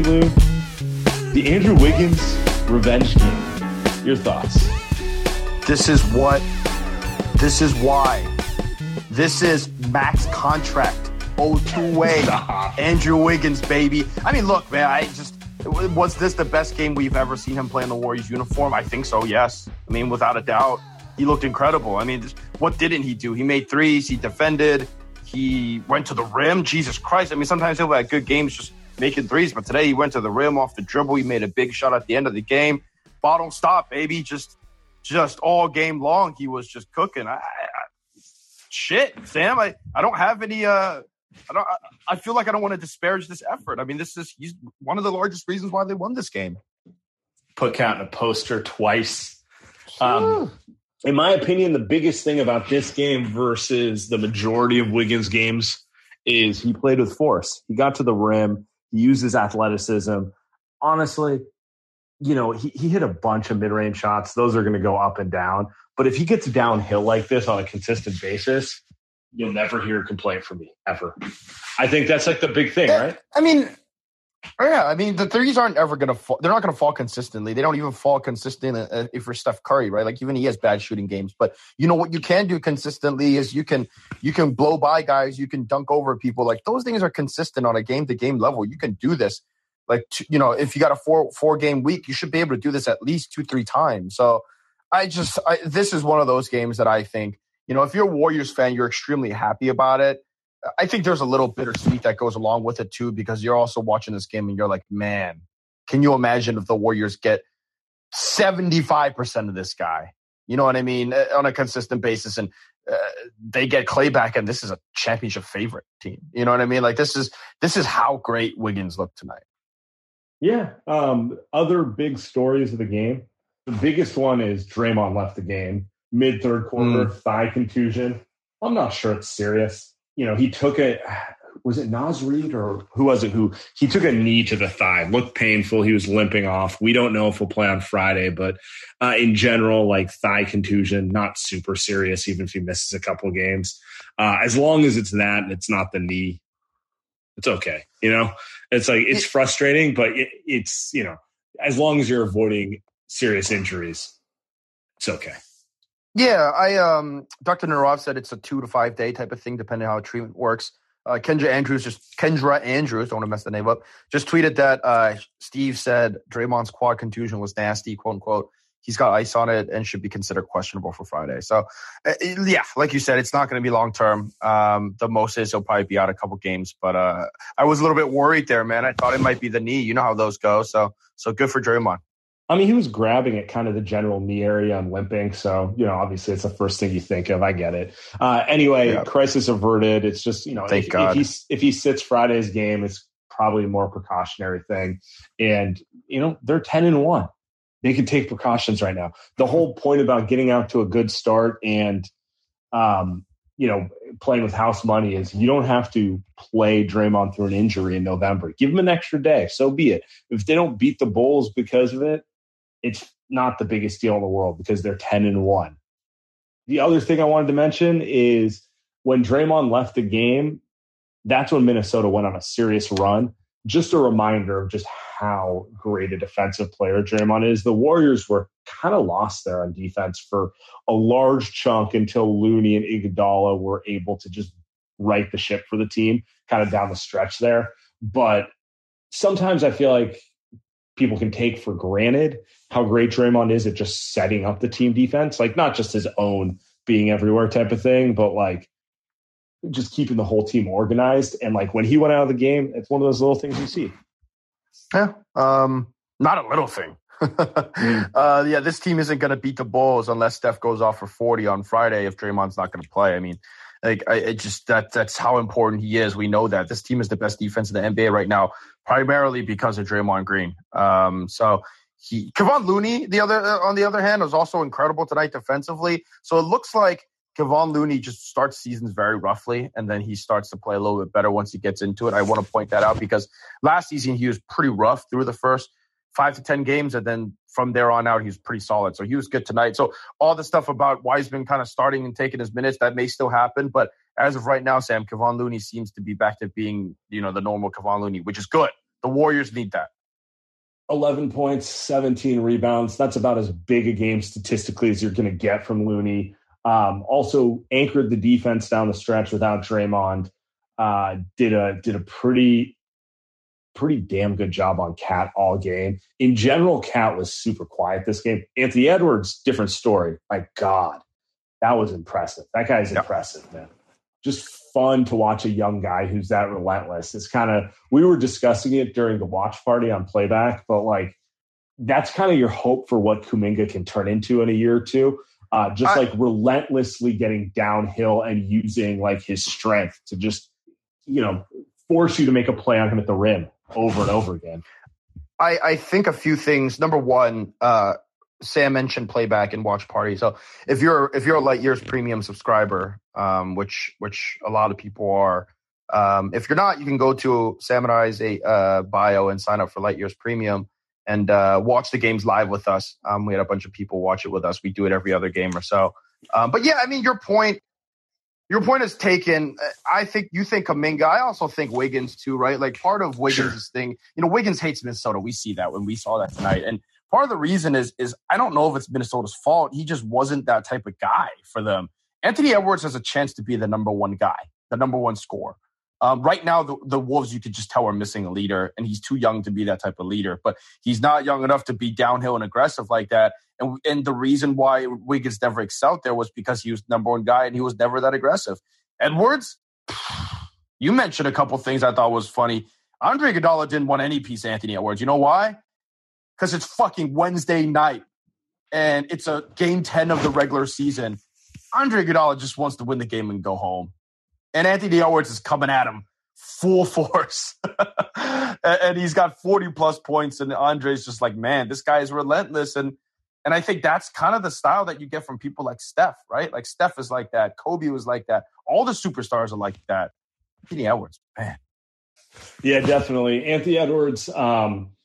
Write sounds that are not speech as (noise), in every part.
Lou, the Andrew Wiggins revenge game. Your thoughts? This is what. This is why. This is max contract. Oh, two way. Andrew Wiggins, baby. I mean, look, man. I just was this the best game we've ever seen him play in the Warriors uniform? I think so. Yes. I mean, without a doubt, he looked incredible. I mean, what didn't he do? He made threes. He defended. He went to the rim. Jesus Christ. I mean, sometimes he'll have good games just making threes, but today he went to the rim off the dribble. He made a big shot at the end of the game. Bottle stop, baby. Just, just all game long, he was just cooking. I, I, shit, Sam. I, I don't have any. Uh, I don't. I, I feel like I don't want to disparage this effort. I mean, this is he's one of the largest reasons why they won this game. Put count in a poster twice. Um, in my opinion, the biggest thing about this game versus the majority of Wiggins games is he played with force. He got to the rim. His athleticism. Honestly, you know, he, he hit a bunch of mid range shots. Those are going to go up and down. But if he gets downhill like this on a consistent basis, you'll never hear a complaint from me ever. I think that's like the big thing, eh, right? I mean, yeah, I mean the threes aren't ever gonna fall. They're not gonna fall consistently. They don't even fall consistent uh, if you're Steph Curry, right? Like even he has bad shooting games, but you know what you can do consistently is you can you can blow by guys, you can dunk over people. Like those things are consistent on a game to game level. You can do this. Like you know, if you got a four four game week, you should be able to do this at least two three times. So I just I, this is one of those games that I think you know if you're a Warriors fan, you're extremely happy about it. I think there's a little bittersweet that goes along with it too, because you're also watching this game and you're like, man, can you imagine if the Warriors get 75% of this guy? You know what I mean? Uh, On a consistent basis. And uh, they get Klay back and this is a championship favorite team. You know what I mean? Like this is, this is how great Wiggins looked tonight. Yeah. Um, other big stories of the game. The biggest one is Draymond left the game mid third quarter, thigh contusion. I'm not sure it's serious. You know, he took it. Was it Naz Reid or who was it? Who he took a knee to the thigh, looked painful. He was limping off. We don't know if he'll play on Friday, but uh, in general, like thigh contusion, not super serious, even if he misses a couple games. Uh, as long as it's that, and it's not the knee, it's okay. You know, it's like it's frustrating, but it, it's you know, as long as you're avoiding serious injuries, it's okay. Yeah, I um Dr. Narov said it's a two to five day type of thing, depending on how treatment works. Uh, Kendra Andrews just Kendra Andrews, don't want to mess the name up, just tweeted that uh, Steve said Draymond's quad contusion was nasty, quote unquote. He's got ice on it and should be considered questionable for Friday. So, uh, yeah, like you said, it's not going to be long term. Um, the most is he'll probably be out a couple games, but uh, I was a little bit worried there, man. I thought it might be the knee. You know how those go. So, so good for Draymond. I mean, he was grabbing at kind of the general knee area and limping. So, you know, obviously it's the first thing you think of. I get it. Uh, anyway, Yeah. crisis averted. It's just, you know, Thank if, God. if he, if he sits Friday's game, it's probably a more precautionary thing. And, you know, they're 10 and one. They can take precautions right now. The whole point about getting out to a good start and, um, you know, playing with house money is you don't have to play Draymond through an injury in November. Give him an extra day. So be it. If they don't beat the Bulls because of it, it's not the biggest deal in the world because they're 10 and 1. The other thing I wanted to mention is when Draymond left the game, that's when Minnesota went on a serious run. Just a reminder of just how great a defensive player Draymond is. The Warriors were kind of lost there on defense for a large chunk until Looney and Iguodala were able to just right the ship for the team, kind of down the stretch there. But sometimes I feel like people can take for granted how great Draymond is at just setting up the team defense, like not just his own being everywhere type of thing, but like just keeping the whole team organized. And like when he went out of the game, it's one of those little things you see. Yeah, um, not a little thing. mm. (laughs) uh, yeah, this team isn't going to beat the Bulls unless Steph goes off for 40 on Friday if Draymond's not going to play. I mean, like I it just that that's how important he is. We know that this team is the best defense in the NBA right now, primarily because of Draymond Green. Um, so he Kevon Looney, the other uh, on the other hand, was also incredible tonight defensively. So it looks like Kevon Looney just starts seasons very roughly, and then he starts to play a little bit better once he gets into it. I want to point that out because last season he was pretty rough through the first five to ten games, and then from there on out he was pretty solid. So he was good tonight. So all the stuff about Wiseman kind of starting and taking his minutes that may still happen, but as of right now, Sam Kevon Looney seems to be back to being you know the normal Kevon Looney, which is good. The Warriors need that. 11 points, 17 rebounds. That's about as big a game statistically as you're going to get from Looney. Um, also anchored the defense down the stretch without Draymond. Uh, did a did a pretty pretty damn good job on Cat all game. In general, Cat was super quiet this game. Anthony Edwards, different story. My God, that was impressive. That guy's yep. impressive, man. Just fun to watch a young guy who's that relentless. It's kind of we were discussing it during the watch party on playback, but like that's kind of your hope for what Kuminga can turn into in a year or two uh, just I, like relentlessly getting downhill and using like his strength to just, you know, force you to make a play on him at the rim over and over again. I, I think a few things. Number one, uh, Sam mentioned playback and watch party. So if you're if you're a Light Years premium subscriber, um, which which a lot of people are, um, if you're not, you can go to Sam and I's a uh, bio and sign up for Light Years premium and uh, watch the games live with us. Um, we had a bunch of people watch it with us. We do it every other game or so. Um, but yeah, I mean, your point, your point is taken. I think you think Kuminga. I also think Wiggins too, right? Like part of Wiggins' sure. thing, you know, Wiggins hates Minnesota. We see that when we saw that tonight, and part of the reason is is I don't know if it's Minnesota's fault. He just wasn't that type of guy for them. Anthony Edwards has a chance to be the number one guy, the number one scorer. Um, right now, the, the Wolves, you could just tell are missing a leader, and he's too young to be that type of leader. But he's not young enough to be downhill and aggressive like that. And, and the reason why Wiggins never excelled there was because he was number one guy and he was never that aggressive. Edwards, (sighs) you mentioned a couple things I thought was funny. Andre Iguodala didn't want any piece of Anthony Edwards. You know why? Because it's fucking Wednesday night and it's a game 10 of the regular season. Andre Iguodala just wants to win the game and go home and Anthony Edwards is coming at him full (laughs) force. and he's got 40 plus points. And Andre's just like, man, this guy is relentless. And and I think that's kind of the style that you get from people like Steph, right? Like Steph is like that. Kobe was like that. All the superstars are like that. Anthony Edwards, man. Yeah, definitely. Anthony Edwards, um,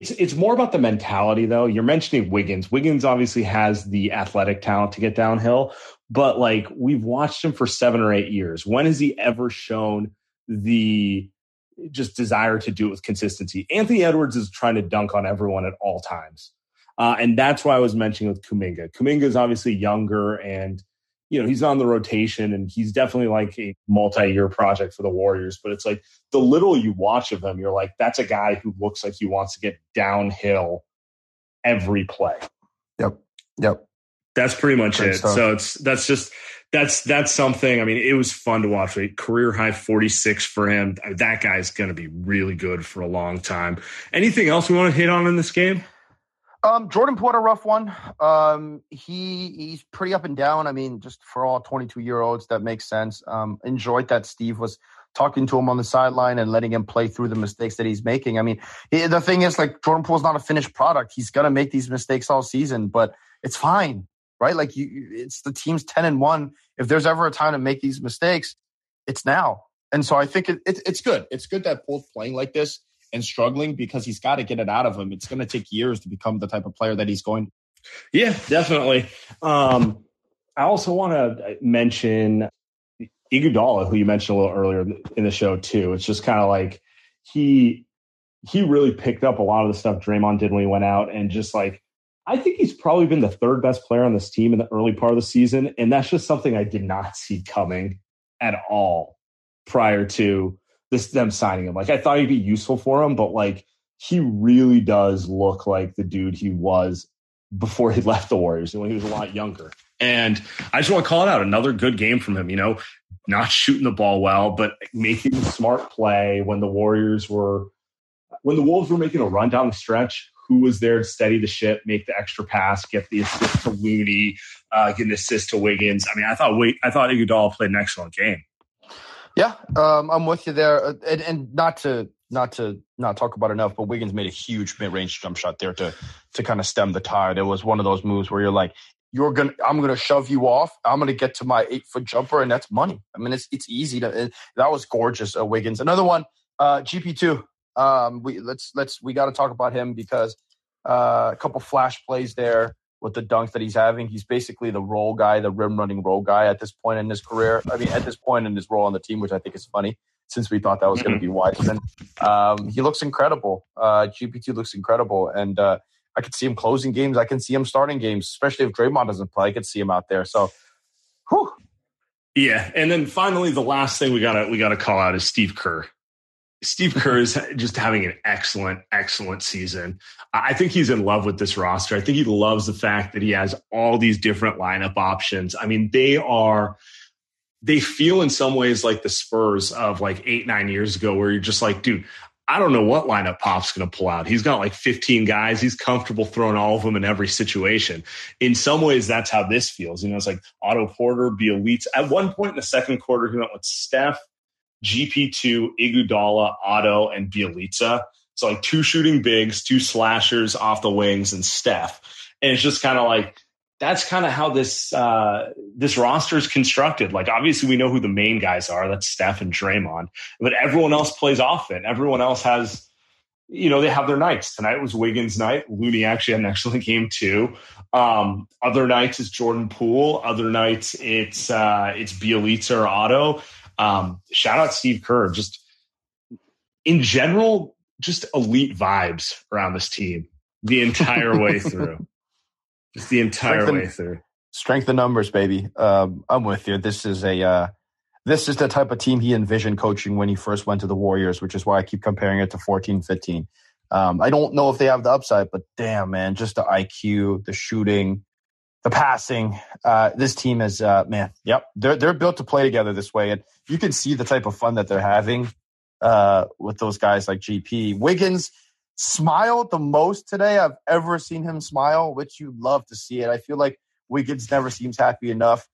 it's, it's more about the mentality, though. You're mentioning Wiggins. Wiggins obviously has the athletic talent to get downhill, but like we've watched him for seven or eight years. When has he ever shown the just desire to do it with consistency? Anthony Edwards is trying to dunk on everyone at all times. Uh, and that's why I was mentioning with Kuminga. Kuminga is obviously younger and you know, he's on the rotation and he's definitely like a multi-year project for the Warriors. But it's like the little you watch of him, you're like, that's a guy who looks like he wants to get downhill every play. Yep. Yep. That's pretty much Great it. Stuff. So it's that's just that's that's something. I mean, it was fun to watch. Right? Career high 46 for him. That guy's going to be really good for a long time. Anything else we want to hit on in this game? Um, Jordan Poole a rough one. Um, he he's pretty up and down. I mean, just for all 22 year olds, that makes sense. Um, enjoyed that Steve was talking to him on the sideline and letting him play through the mistakes that he's making. I mean, he, the thing is, like Jordan Poole's not a finished product. He's gonna make these mistakes all season, but it's fine. right? Like you, it's the team's ten and one. If there's ever a time to make these mistakes, it's now. And so I think it, it, it's good. It's good that Poole's playing like this and struggling because he's got to get it out of him. It's going to take years to become the type of player that he's going. Yeah, definitely. Um, I also want to mention Iguodala, who you mentioned a little earlier in the show too. It's just kind of like he he really picked up a lot of the stuff Draymond did when he went out, and just like I think he's probably been the third best player on this team in the early part of the season, and that's just something I did not see coming at all prior to this them signing him. Like I thought he'd be useful for him, but like he really does look like the dude he was before he (laughs) left the Warriors when he was a lot younger. And I just want to call it out another good game from him. You know, not shooting the ball well, but making smart play when the Warriors were when the Wolves were making a run down the stretch. Who was there to steady the ship, make the extra pass, get the assist to Looney, uh, get an assist to Wiggins? I mean, I thought wait, I thought Iguodala played an excellent game. Yeah, um, I'm with you there, uh, and, and not to not to not talk about enough, but Wiggins made a huge mid range jump shot there to to kind of stem the tide. It was one of those moves where you're like, you're gonna, I'm gonna shove you off. I'm gonna get to my eight foot jumper, and that's money. I mean, it's it's easy to. It, that was gorgeous, uh, Wiggins. Another one, uh, GP two. Um, we let's let's we got to talk about him because uh, a couple flash plays there with the dunks that he's having. He's basically the role guy, the rim running role guy at this point in his career. I mean, at this point in his role on the team, which I think is funny since we thought that was going to be mm-hmm. Wiseman. Um, he looks incredible. Uh, GP2 looks incredible. And uh, I could see him closing games. I can see him starting games, especially if Draymond doesn't play. I could see him out there. So, whew. Yeah. And then finally, the last thing we gotta we gotta call out is Steve Kerr. Steve Kerr is just having an excellent, excellent season. I think he's in love with this roster. I think he loves the fact that he has all these different lineup options. I mean, they are, they feel in some ways like the Spurs of like eight, nine years ago, where you're just like, dude, I don't know what lineup Pop's going to pull out. He's got like 15 guys. He's comfortable throwing all of them in every situation. In some ways, that's how this feels. You know, it's like Otto Porter, Bjelica. At one point in the second quarter, he went with Steph, GP2, Iguodala, Otto, and Bjelica. So like two shooting bigs, two slashers off the wings, and Steph. And it's just kind of like that's kind of how this uh, this roster is constructed. Like obviously we know who the main guys are. That's Steph and Draymond, but everyone else plays it. Everyone else has, you know, they have their nights. Tonight was Wiggins' night. Looney actually had an excellent game too. Um, other nights it's Jordan Poole. Other nights it's uh, it's Bjelica or Otto. Um, shout out Steve Kerr. Just in general, just elite vibes around this team the entire way (laughs) through. Just the entire strength way through. Strength of numbers, baby. Um, I'm with you. This is a uh, this is the type of team he envisioned coaching when he first went to the Warriors, which is why I keep comparing it to 14, 15. Um, I don't know if they have the upside, but damn, man, just the IQ, the shooting, the passing. Uh, this team is, uh, man, yep, they're they're built to play together this way, and you can see the type of fun that they're having uh, with those guys like GP Wiggins. Smiled the most today I've ever seen him smile, which you love to see it. I feel like Wiggins never seems happy enough.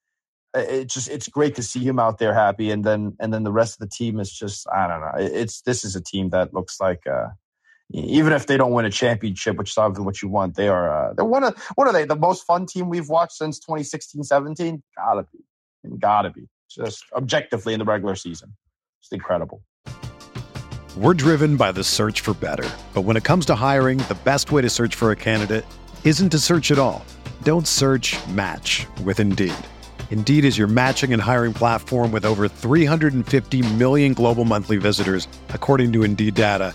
It's just it's great to see him out there happy, and then and then the rest of the team is just I don't know. It's this is a team that looks like uh, even if they don't win a championship, which is obviously what you want, they are uh, they're one of what are they the most fun team we've watched since 2016-17? Gotta be, gotta be just objectively in the regular season. It's incredible. We're driven by the search for better, but when it comes to hiring, the best way to search for a candidate isn't to search at all. Don't search. Match with Indeed. Indeed is your matching and hiring platform with over 350 million global monthly visitors, according to Indeed data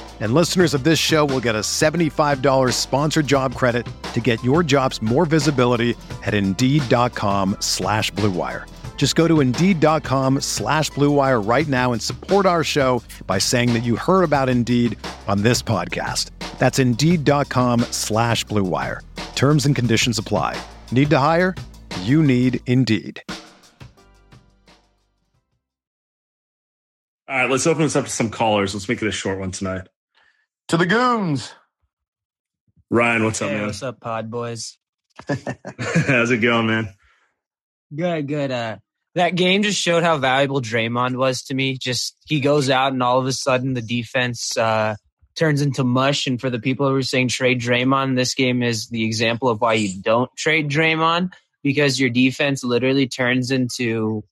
And listeners of this show will get a $75 sponsored job credit to get your jobs more visibility at Indeed.com slash BlueWire. Just go to Indeed.com slash BlueWire right now and support our show by saying that you heard about Indeed on this podcast. That's Indeed.com slash BlueWire. Terms and conditions apply. Need to hire? You need Indeed. All right, let's open this up to some callers. Let's make it a short one tonight. To the goons. Ryan, what's hey, up, man? What's up, pod boys? (laughs) How's it going, man? Good, good. Uh, that game just showed how valuable Draymond was to me. Just he goes out and all of a sudden the defense uh, turns into mush. And for the people who are saying trade Draymond, this game is the example of why you don't trade Draymond because your defense literally turns into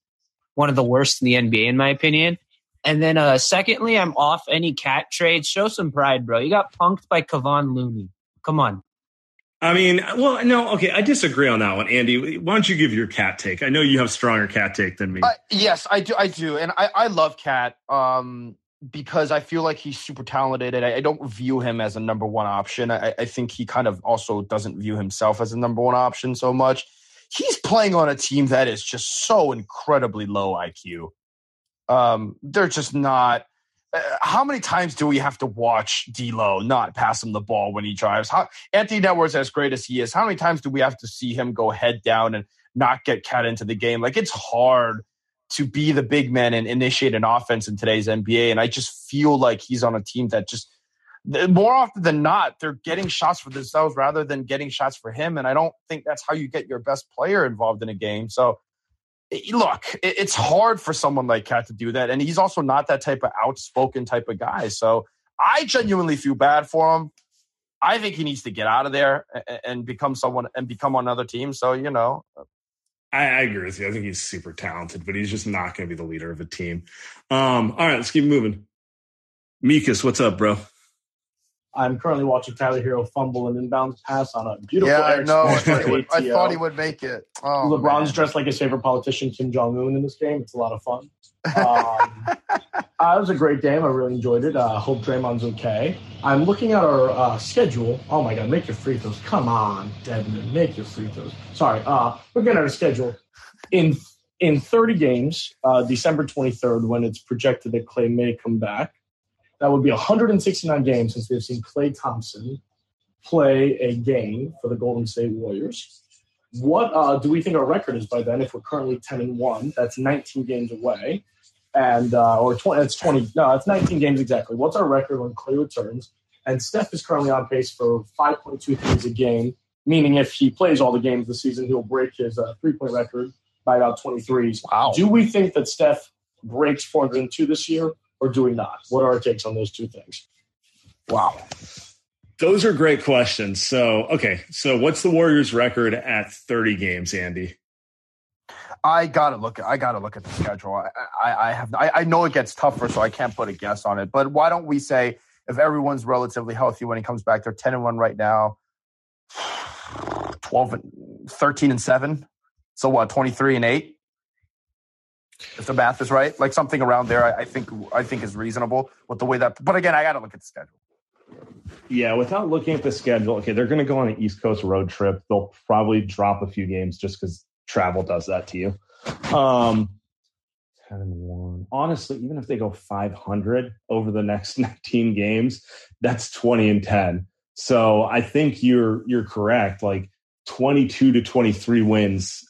one of the worst in the NBA, in my opinion. And then, uh, secondly, I'm off any cat trades. Show some pride, bro. You got punked by Kevon Looney. Come on. I mean, well, no, okay, I disagree on that one, Andy. Why don't you give your cat take? I know you have stronger cat take than me. Uh, yes, I do. I do, and I, I love Cat um, because I feel like he's super talented, and I, I don't view him as a number one option. I, I think he kind of also doesn't view himself as a number one option so much. He's playing on a team that is just so incredibly low IQ. Um, they're just not uh, how many times do we have to watch D'Lo not pass him the ball when he drives? How, Anthony Edwards, as great as he is, how many times do we have to see him go head down and not get cut into the game? Like it's hard to be the big man and initiate an offense in today's NBA, and I just feel like he's on a team that just more often than not they're getting shots for themselves rather than getting shots for him, and I don't think that's how you get your best player involved in a game. So look, it's hard for someone like Cat to do that. And he's also not that type of outspoken type of guy. So I genuinely feel bad for him. I think he needs to get out of there and become someone and become on another team. So, you know. I, I agree with you. I think he's super talented, but he's just not going to be the leader of a team. Um, all right, let's keep moving. Mikas, what's up, bro? I'm currently watching Tyler Herro fumble an inbound pass on a beautiful. Yeah, I know. I thought, would, I (laughs) thought, he would make it. Oh, LeBron's man. dressed like his favorite politician, Kim Jong Un, in this game. It's a lot of fun. Um, (laughs) uh, it was a great game. I really enjoyed it. Uh, hope Draymond's okay. I'm looking at our uh, schedule. Oh my God, make your free throws. Come on, Devin, make your free throws. Sorry. uh, we're getting our schedule. In in 30 games, uh, December 23rd, when it's projected that Klay may come back, that would be 169 games since we've seen Klay Thompson play a game for the Golden State Warriors. What uh, do we think our record is by then? If we're currently 10 and one, that's 19 games away, and uh, or 20. That's 20. No, it's 19 games exactly. What's our record when Klay returns? And Steph is currently on pace for 5.2 threes a game, meaning if he plays all the games this season, he'll break his uh, three point record by about 23s. Wow. Do we think that Steph breaks 402 this year? Or do we not? What are our takes on those two things? Wow. Those are great questions. So, okay. So, what's the Warriors' record at 30 games, Andy? I gotta look. I gotta look at the schedule. I, I, I have. I, I, know it gets tougher, so I can't put a guess on it. But why don't we say if everyone's relatively healthy when he comes back? They're ten and one right now. (sighs) 12 and 13 and 7 so what 23 and 8 if the math is right. Like something around there, I, I think I think is reasonable with the way that. But again, I got to look at the schedule. Yeah, without looking at the schedule, okay, they're going to go on an East Coast road trip. They'll probably drop a few games just because travel does that to you. Um, 10 and 1. Honestly, even if they go 500 over the next (laughs) 19 games, that's 20 and 10. So I think you're you're correct. Like 22 to 23 wins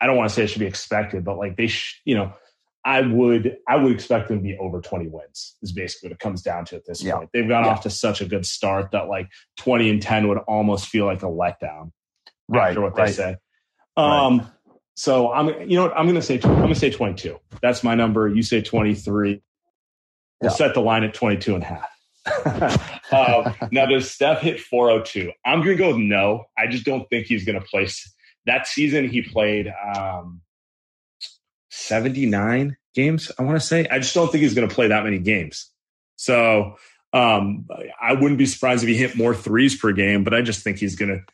I don't want to say it should be expected, but like they, sh- you know, I would I would expect them to be over 20 wins. Is basically what it comes down to at this yeah. point. They've gone yeah. off to such a good start that like 20 and 10 would almost feel like a letdown. Right. After what right. they say. Um. Right. So I'm you know what I'm going to say I'm going to say 22. That's my number. You say 23. We'll yeah. set the line at 22 and a half. uh, (laughs) now does Steph hit 402? I'm going to go no. I just don't think he's going to place that season he played um, 79 games, I want to say. I just don't think he's going to play that many games. So um, I wouldn't be surprised if he hit more threes per game, but I just think he's going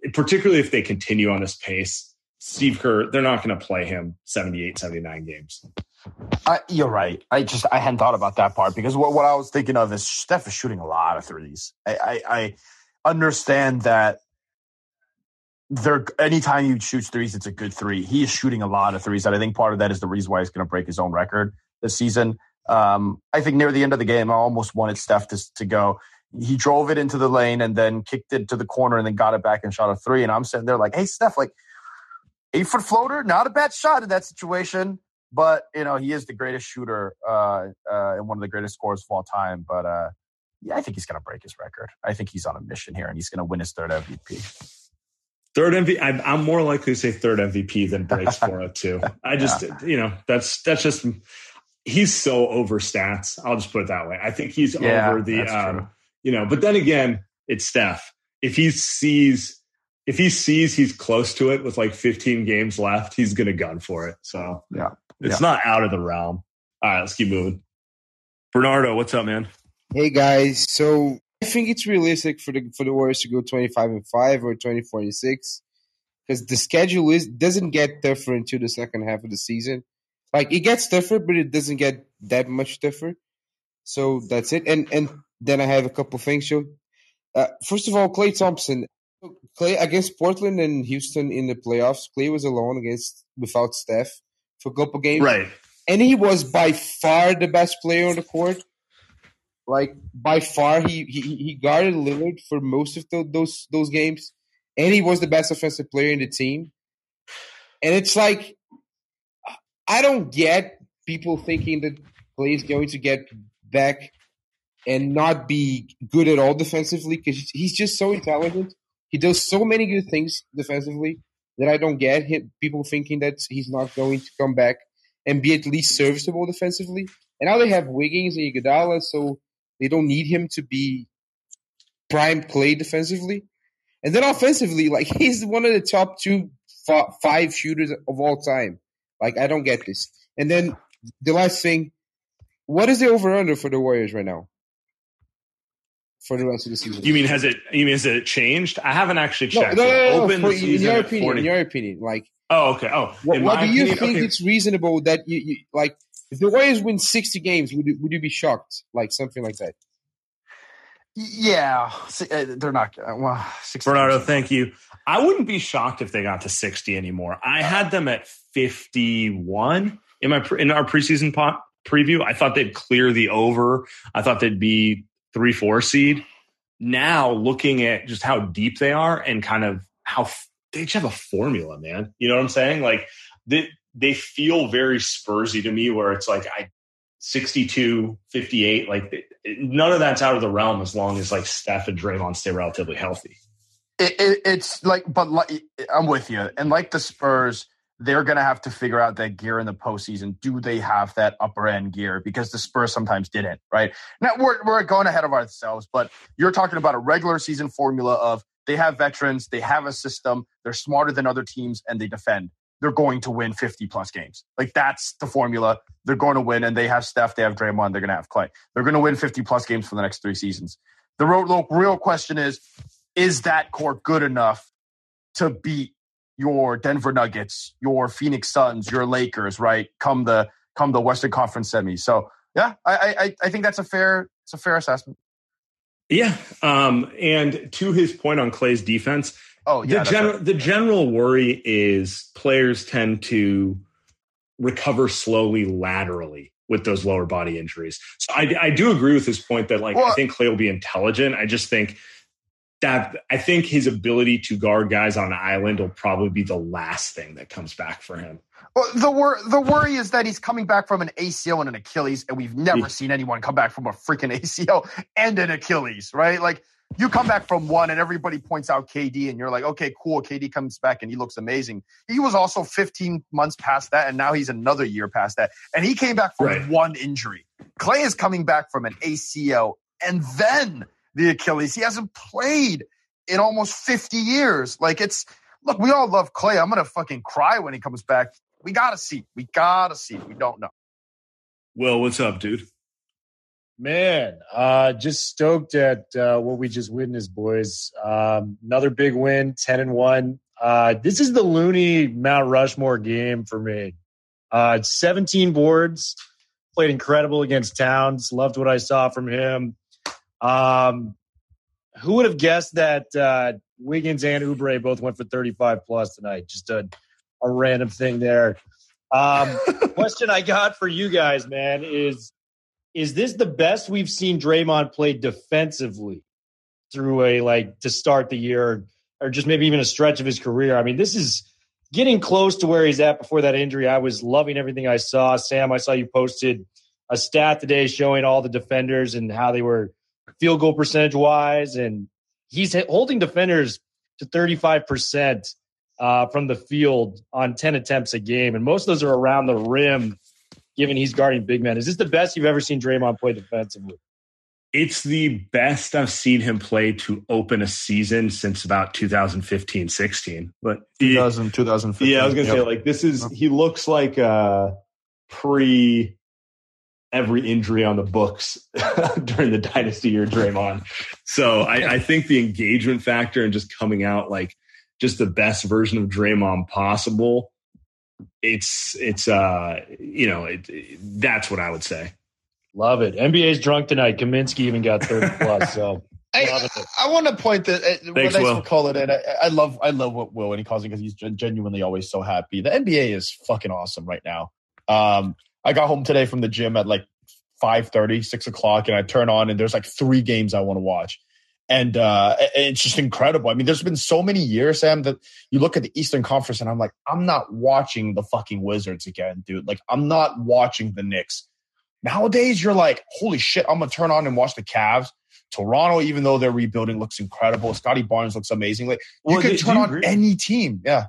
to, particularly if they continue on this pace, Steve Kerr, they're not going to play him 78, 79 games. Uh, you're right. I just I hadn't thought about that part because what, what I was thinking of is Steph is shooting a lot of threes. I, I, I understand that there anytime he shoots threes, it's a good three. He is shooting a lot of threes, and I think part of that is the reason why he's going to break his own record this season. Um, I think near the end of the game, I almost wanted Steph to, to go. He drove it into the lane and then kicked it to the corner and then got it back and shot a three. And I'm sitting there like, hey, Steph, like eight foot floater, not a bad shot in that situation. but you know he is the greatest shooter uh, uh, and one of the greatest scorers of all time. But uh, yeah, I think he's going to break his record. I think he's on a mission here, and he's going to win his third MVP. Third MVP. I'm more likely to say third MVP than (laughs) breaks 402. I just, yeah. you know, that's that's just he's so over stats. I'll just put it that way. I think he's yeah, over the, um, you know. But then again, it's Steph. If he sees if he sees he's close to it with like 15 games left, he's going to gun for it. So yeah, it's yeah. not out of the realm. All right, let's keep moving. Bernardo, what's up, man? Hey guys, so I think it's realistic for the for the Warriors to go 25 and 5 or 24 and 6 because the schedule is doesn't get tougher until the second half of the season. Like it gets tougher, but it doesn't get that much tougher. So that's it. And and then I have a couple things. So, uh, first of all, Klay Thompson, Klay against Portland and Houston in the playoffs. Klay was alone against without Steph for a couple games, right? And he was by far the best player on the court. Like by far, he he, he guarded Lillard for most of the, those those games, and he was the best offensive player in the team. And it's like I don't get people thinking that Klay is going to get back and not be good at all defensively because he's just so intelligent. He does so many good things defensively that I don't get him, people thinking that he's not going to come back and be at least serviceable defensively. And now they have Wiggins and Iguodala, so they don't need him to be prime Klay defensively. And then offensively, like (laughs) he's one of the top two five shooters of all time. Like I don't get this. And then the last thing, what is the over under for the Warriors right now? for the rest of the season. You mean has it? You mean has it changed? I haven't actually checked. No, no, no, no, no. For, in your opinion, 40. in your opinion, like. Oh, okay. Oh, what, what do you opinion, think okay. it's reasonable that you, you, like if the Warriors win sixty games, would you, would you be shocked? Like something like that. Yeah, uh, they're not. Uh, well, Bernardo, thank you. I wouldn't be shocked if they got to sixty anymore. I had them at fifty-one in my in our preseason pot preview. I thought they'd clear the over. I thought they'd be three, four seed. Now looking at just how deep they are and kind of how they just have a formula, man. You know what I'm saying? Like they, they feel very Spursy to me where it's like I 62, 58, like none of that's out of the realm as long as like Steph and Draymond stay relatively healthy. It, it, it's like, but like, I'm with you. And like the Spurs, they're going to have to figure out that gear in the postseason. Do they have that upper end gear? Because the Spurs sometimes didn't, right? Now we're, we're going ahead of ourselves, but you're talking about a regular season formula of they have veterans, they have a system, they're smarter than other teams, and they defend. They're going to win 50 plus games. Like that's the formula. They're going to win, and they have Steph, they have Draymond, they're going to have Klay. They're going to win 50 plus games for the next three seasons. The real, real question is, is that court good enough to beat your Denver Nuggets, your Phoenix Suns, your Lakers, right? Come the come the Western Conference semi. So yeah, I I, I think that's a fair it's a fair assessment. Yeah, um, and to his point on Klay's defense, oh yeah, the general right. the general worry is players tend to recover slowly laterally with those lower body injuries. So I, I do agree with his point that like well, I think Klay will be intelligent. I just think that I think his ability to guard guys on an island will probably be the last thing that comes back for him. Well, the wor- the worry is that he's coming back from an ACL and an Achilles, and we've never yeah. seen anyone come back from a freaking (laughs) ACL and an Achilles, right? Like you come back from one, and everybody points out KD, and you're like, okay, cool. KD comes back and he looks amazing. He was also 15 months past that, and now he's another year past that, and he came back from right. one injury. Klay is coming back from an ACL and then the Achilles. He hasn't played in almost 50 years. Like it's look, we all love Klay. I'm gonna fucking cry when he comes back. We gotta see. We gotta see. We don't know. Well, what's up, dude? Man, uh, just stoked at uh, what we just witnessed, boys. Um, another big win, ten and one. Uh, this is the Looney Mount Rushmore game for me. Uh, 17 boards, played incredible against Towns. Loved what I saw from him. Um, who would have guessed that uh, Wiggins and Oubre both went for 35 plus tonight? Just a, a random thing there. Um, (laughs) question I got for you guys, man, is is this the best we've seen Draymond play defensively through a like to start the year or just maybe even a stretch of his career? I mean, this is getting close to where he's at before that injury. I was loving everything I saw. Sam, I saw you posted a stat today showing all the defenders and how they were field goal percentage wise, and he's holding defenders to 35% uh, from the field on 10 attempts a game. And most of those are around the rim, given he's guarding big men. Is this the best you've ever seen Draymond play defensively? It's the best I've seen him play to open a season since about 2015, 16. But 2000, 2015. Yeah, I was going to yep. say, like, this is, he looks like uh, pre every injury on the books (laughs) during the dynasty year Draymond. So I, I, think the engagement factor and just coming out like just the best version of Draymond possible. It's it's uh you know it, it, that's what I would say. Love it. NBA's drunk tonight. Kaminsky even got thirty (laughs) plus. So I, I, want to point that. Uh, thanks, well, for calling it. I, I, love I love what Will when he calls it because he's genuinely always so happy. The NBA is fucking awesome right now. Um, I got home today from the gym at like 5 30, 6 o'clock, and I turn on and there's like three games I want to watch. And uh, it's just incredible. I mean, there's been so many years, Sam, that you look at the Eastern Conference and I'm like, I'm not watching the fucking Wizards again, dude. Like, I'm not watching the Knicks. Nowadays, you're like, holy shit, I'm gonna turn on and watch the Cavs. Toronto, even though they're rebuilding, looks incredible. Scottie Barnes looks amazing. Like you well, can turn you on agree? any team. Yeah.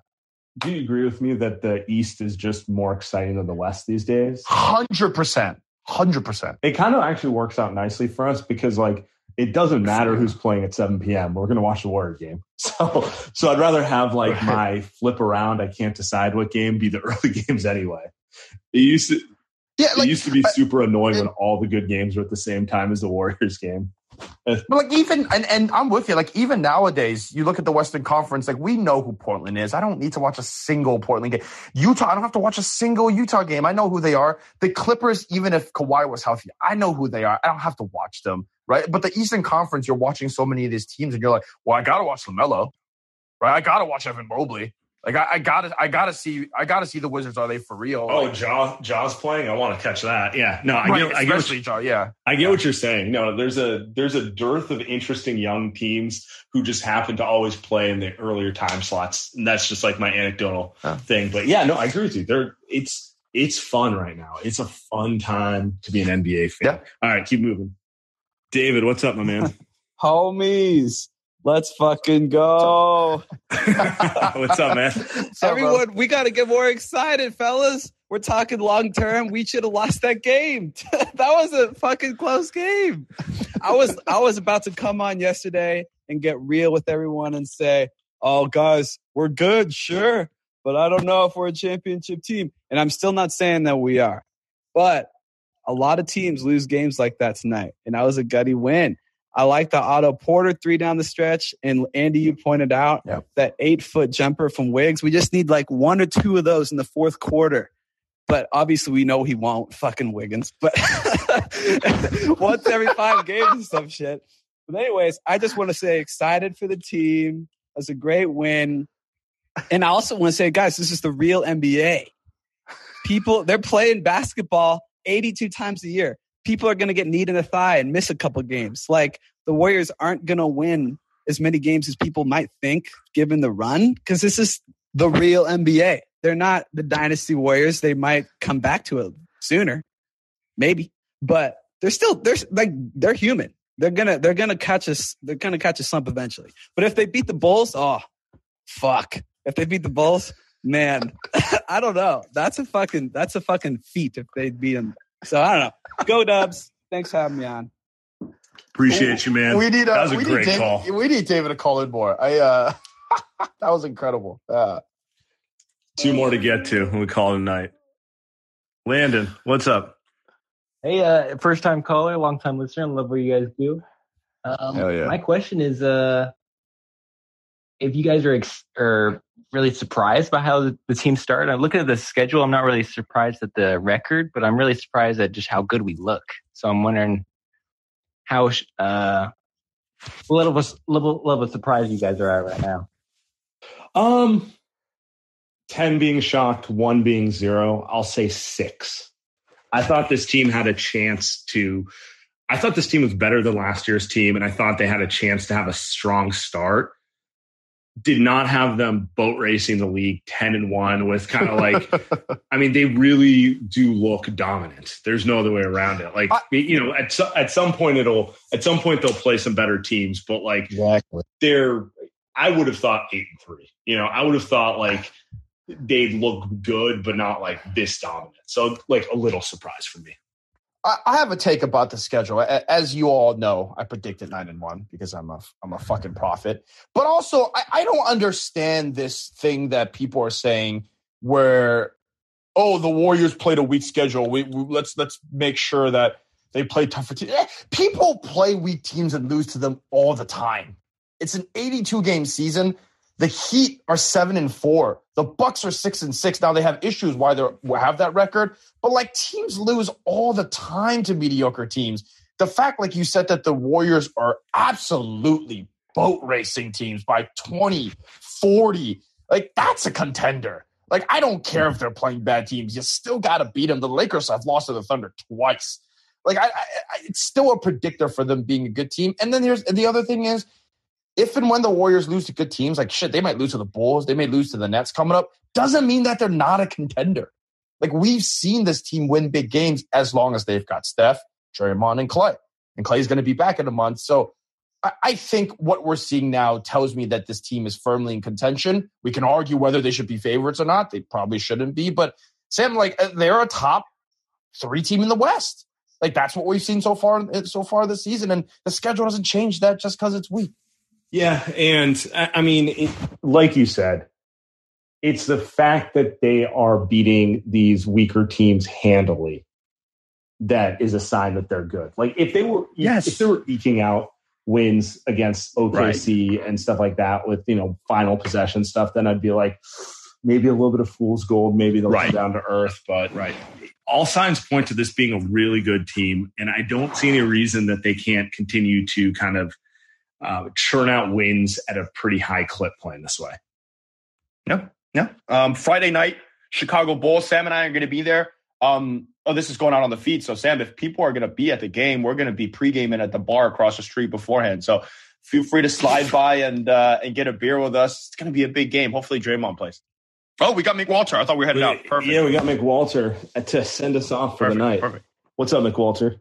Do you agree with me that the East is just more exciting than the West these days? Hundred percent. Hundred percent. It kind of actually works out nicely for us because like it doesn't matter who's playing at 7 p.m. We're going to watch the Warrior game. (laughs) So, so I'd rather have like right. my flip around. I can't decide what game be the (laughs) early games anyway. It used to, yeah, like, it used to be super annoying it, when all the good games were at the same time as the Warriors game. (laughs) but like even and, and I'm with you. Like even nowadays, you look at the Western Conference. Like we know who Portland is. I don't need to watch a single Portland game. Utah. I don't have to watch a single Utah game. I know who they are. The Clippers. Even if Kawhi was healthy, I know who they are. I don't have to watch them. Right. But the Eastern Conference, you're watching so many of these teams, and you're like, well, I gotta watch LaMelo. Right. I gotta watch Evan Mobley. Like I, I, gotta, I gotta see, I gotta see the Wizards. Are they for real? Oh, like, Ja, Ja's playing. I want to catch that. Yeah, no, I right, get, I get what, Ja. Yeah, I get what you're saying. No, there's a there's a dearth of interesting young teams who just happen to always play in the earlier time slots. And that's just like my anecdotal huh. thing. But yeah, no, I agree with you. There, it's it's fun right now. It's a fun time to be an NBA fan. Yeah. All right, keep moving. David, what's up, my man? (laughs) Homies. Let's fucking go. (laughs) What's up, man? What's Everyone, up, we got to get more excited, fellas. We're talking long term. We should have lost that game. (laughs) that was a fucking close game. I was I was about to come on yesterday and get real with everyone and say, "Oh, guys, we're good, sure, but I don't know if we're a championship team." And I'm still not saying that we are. But a lot of teams lose games like that tonight, and that was a gutty win. I like the Otto Porter three down the stretch. And Andy, you pointed out yep. that eight foot jumper from Wiggs. We just need like one or two of those in the fourth quarter. But obviously, we know he won't fucking Wiggins. But (laughs) once every five games and some shit. But, anyways, I just want to say excited for the team. That's a great win. And I also want to say, guys, this is the real NBA. People, they're playing basketball 82 times a year people are going to get knee in the thigh and miss a couple games. Like the Warriors aren't going to win as many games as people might think given the run because this is the real NBA. They're not the dynasty Warriors. They might come back to it sooner, maybe, but they're still they're like they're human. They're gonna they're gonna catch us. They're gonna catch a slump eventually. But if they beat the Bulls, oh fuck! If they beat the Bulls, man, (laughs) I don't know. That's a fucking that's a fucking feat if they'd beat them. So I don't know. Go Dubs. Thanks for having me on. Appreciate you, man. We need a, that was a we great need call. David, we need David to call in more. I uh (laughs) that was incredible. Uh, Two more to get to when we call tonight. Landon, what's up? Hey, uh, first time caller, long time listener. I love what you guys do. Um, Hell yeah. My question is, uh, if you guys are ex- are really surprised by how the team started. I'm looking at the schedule. I'm not really surprised at the record, but I'm really surprised at just how good we look. So I'm wondering how uh, level of, level level surprise you guys are at right now. Um, ten being shocked, one being zero. I'll say six. I thought this team had a chance to. I thought this team was better than last year's team, and I thought they had a chance to have a strong start did not have them boat racing the league 10 and 1 with kind of like (laughs) I mean they really do look dominant. There's no other way around it. Like I, you know at so, at some point it'll at some point they'll play some better teams but like exactly. they're I would have thought 8 and 3. You know, I would have thought like they'd look good but not like this dominant. So like a little surprise for me. I have a take about the schedule. As you all know, I predicted nine and one because I'm a I'm a fucking prophet. But also, I, I don't understand this thing that people are saying where, oh, the Warriors played a weak schedule. We, we let's let's make sure that they play tougher teams. Eh, people play weak teams and lose to them all the time. It's an 82 game season. The Heat are seven and four. The Bucks are six and six. Now they have issues why they have that record, but like teams lose all the time to mediocre teams. The fact, like you said, that the Warriors are absolutely boat racing teams by 20, 40, like that's a contender. Like I don't care if they're playing bad teams, you still got to beat them. The Lakers have lost to the Thunder twice. Like I, I, it's still a predictor for them being a good team. And then there's the other thing is if and when the Warriors lose to good teams, like shit, they might lose to the Bulls, they may lose to the Nets coming up, doesn't mean that they're not a contender. Like we've seen this team win big games as long as they've got Steph, Draymond, and Klay. And Klay's going to be back in a month. So I think what we're seeing now tells me that this team is firmly in contention. We can argue whether they should be favorites or not. They probably shouldn't be. But Sam, like uh, they're a top three team in the West. Like that's what we've seen so far so far this season, and the schedule doesn't change that just because it's weak. Yeah, and I mean, it, like you said, it's the fact that they are beating these weaker teams handily that is a sign that they're good. Like if they were, yes. if they were eking out wins against OKC right. and stuff like that with you know final possession stuff, then I'd be like maybe a little bit of fool's gold. Maybe they'll right. come down to earth, but right. All signs point to this being a really good team, and I don't see any reason that they can't continue to kind of uh, churn out wins at a pretty high clip playing this way. No, no. Um, Friday night, Chicago Bulls. Sam and I are going to be there. Um, oh, this is going on on the feed. So, Sam, if people are going to be at the game, we're going to be pre-gaming at the bar across the street beforehand. So, feel free to slide (laughs) by and uh, and get a beer with us. It's going to be a big game. Hopefully, Draymond plays. Oh, we got McWalter. I thought we were heading out. Perfect. Yeah, we got McWalter to send us off for perfect, the night. Perfect. What's up, McWalter?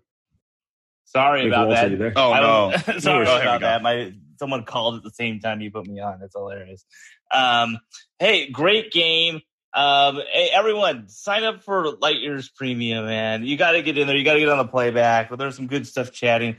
Sorry about that. Oh no, (laughs) sorry about that. My someone called at the same time you put me on. That's hilarious. Um, hey, great game. Um, hey, everyone, sign up for Light Years Premium, man. You got to get in there. You got to get on the playback. But there's some good stuff chatting.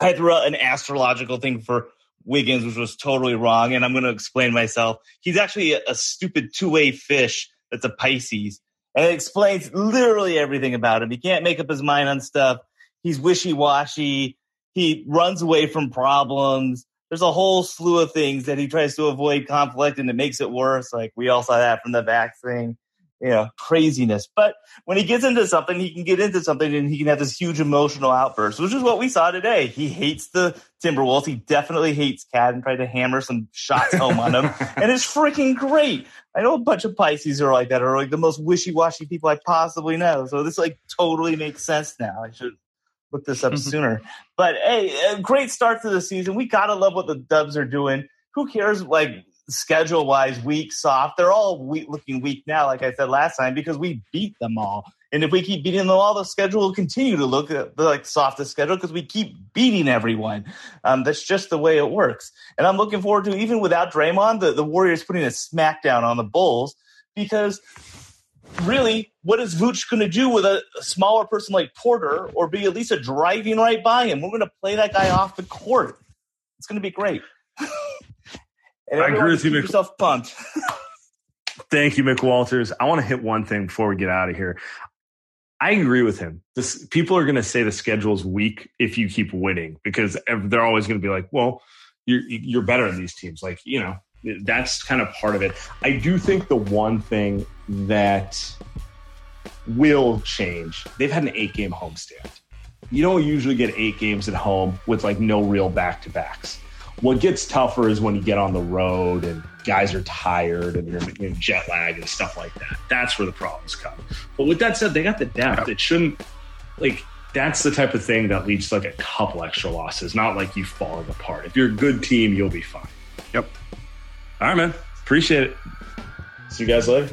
I threw out an astrological thing for Wiggins, which was totally wrong, and I'm going to explain myself. He's actually a, a stupid two way fish that's a Pisces, and it explains literally everything about him. He can't make up his mind on stuff he's wishy washy. He runs away from problems. There's a whole slew of things that he tries to avoid conflict and it makes it worse. Like we all saw that from the back thing, you know, craziness. But when he gets into something, he can get into something and he can have this huge emotional outburst, which is what we saw today. He hates the Timberwolves. He definitely hates KAT and tried to hammer some shots home on him. (laughs) And it's freaking great. I know a bunch of Pisces are like that, are like the most wishy washy people I possibly know. So this like totally makes sense now. I should look this up sooner. But hey, a great start to the season. We gotta love what the Dubs are doing. Who cares, like schedule wise, weak, soft? They're all weak, looking weak now, like I said last time, because we beat them all. And if we keep beating them all, the schedule will continue to look the like softest schedule because we keep beating everyone. Um, that's just the way it works. And I'm looking forward to even without Draymond, the, the Warriors putting a smackdown on the Bulls because really, what is Vooch going to do with a, a, smaller person like Porter or be at least a driving right by him? We're going to play that guy off the court. It's going to be great. (laughs) I agree with you, Mc- yourself pumped. (laughs) Thank you, McWalters. I want to hit one thing before we get out of here. I agree with him. This people are going to say the schedule is weak if you keep winning because they're always going to be like, "Well, you're you're better than these teams." Like you know, that's kind of part of it. I do think the one thing that will change, they've had an eight game homestand. You don't usually get eight games at home with like no real back to backs. What gets tougher is when you get on the road and guys are tired and you're, you jet lag and stuff like that. That's where the problems come. But with that said, they got the depth. It shouldn't like that's the type of thing that leads to like a couple extra losses, not like you falling apart. If you're a good team, you'll be fine. Yep. All right, man. Appreciate it. See you guys later.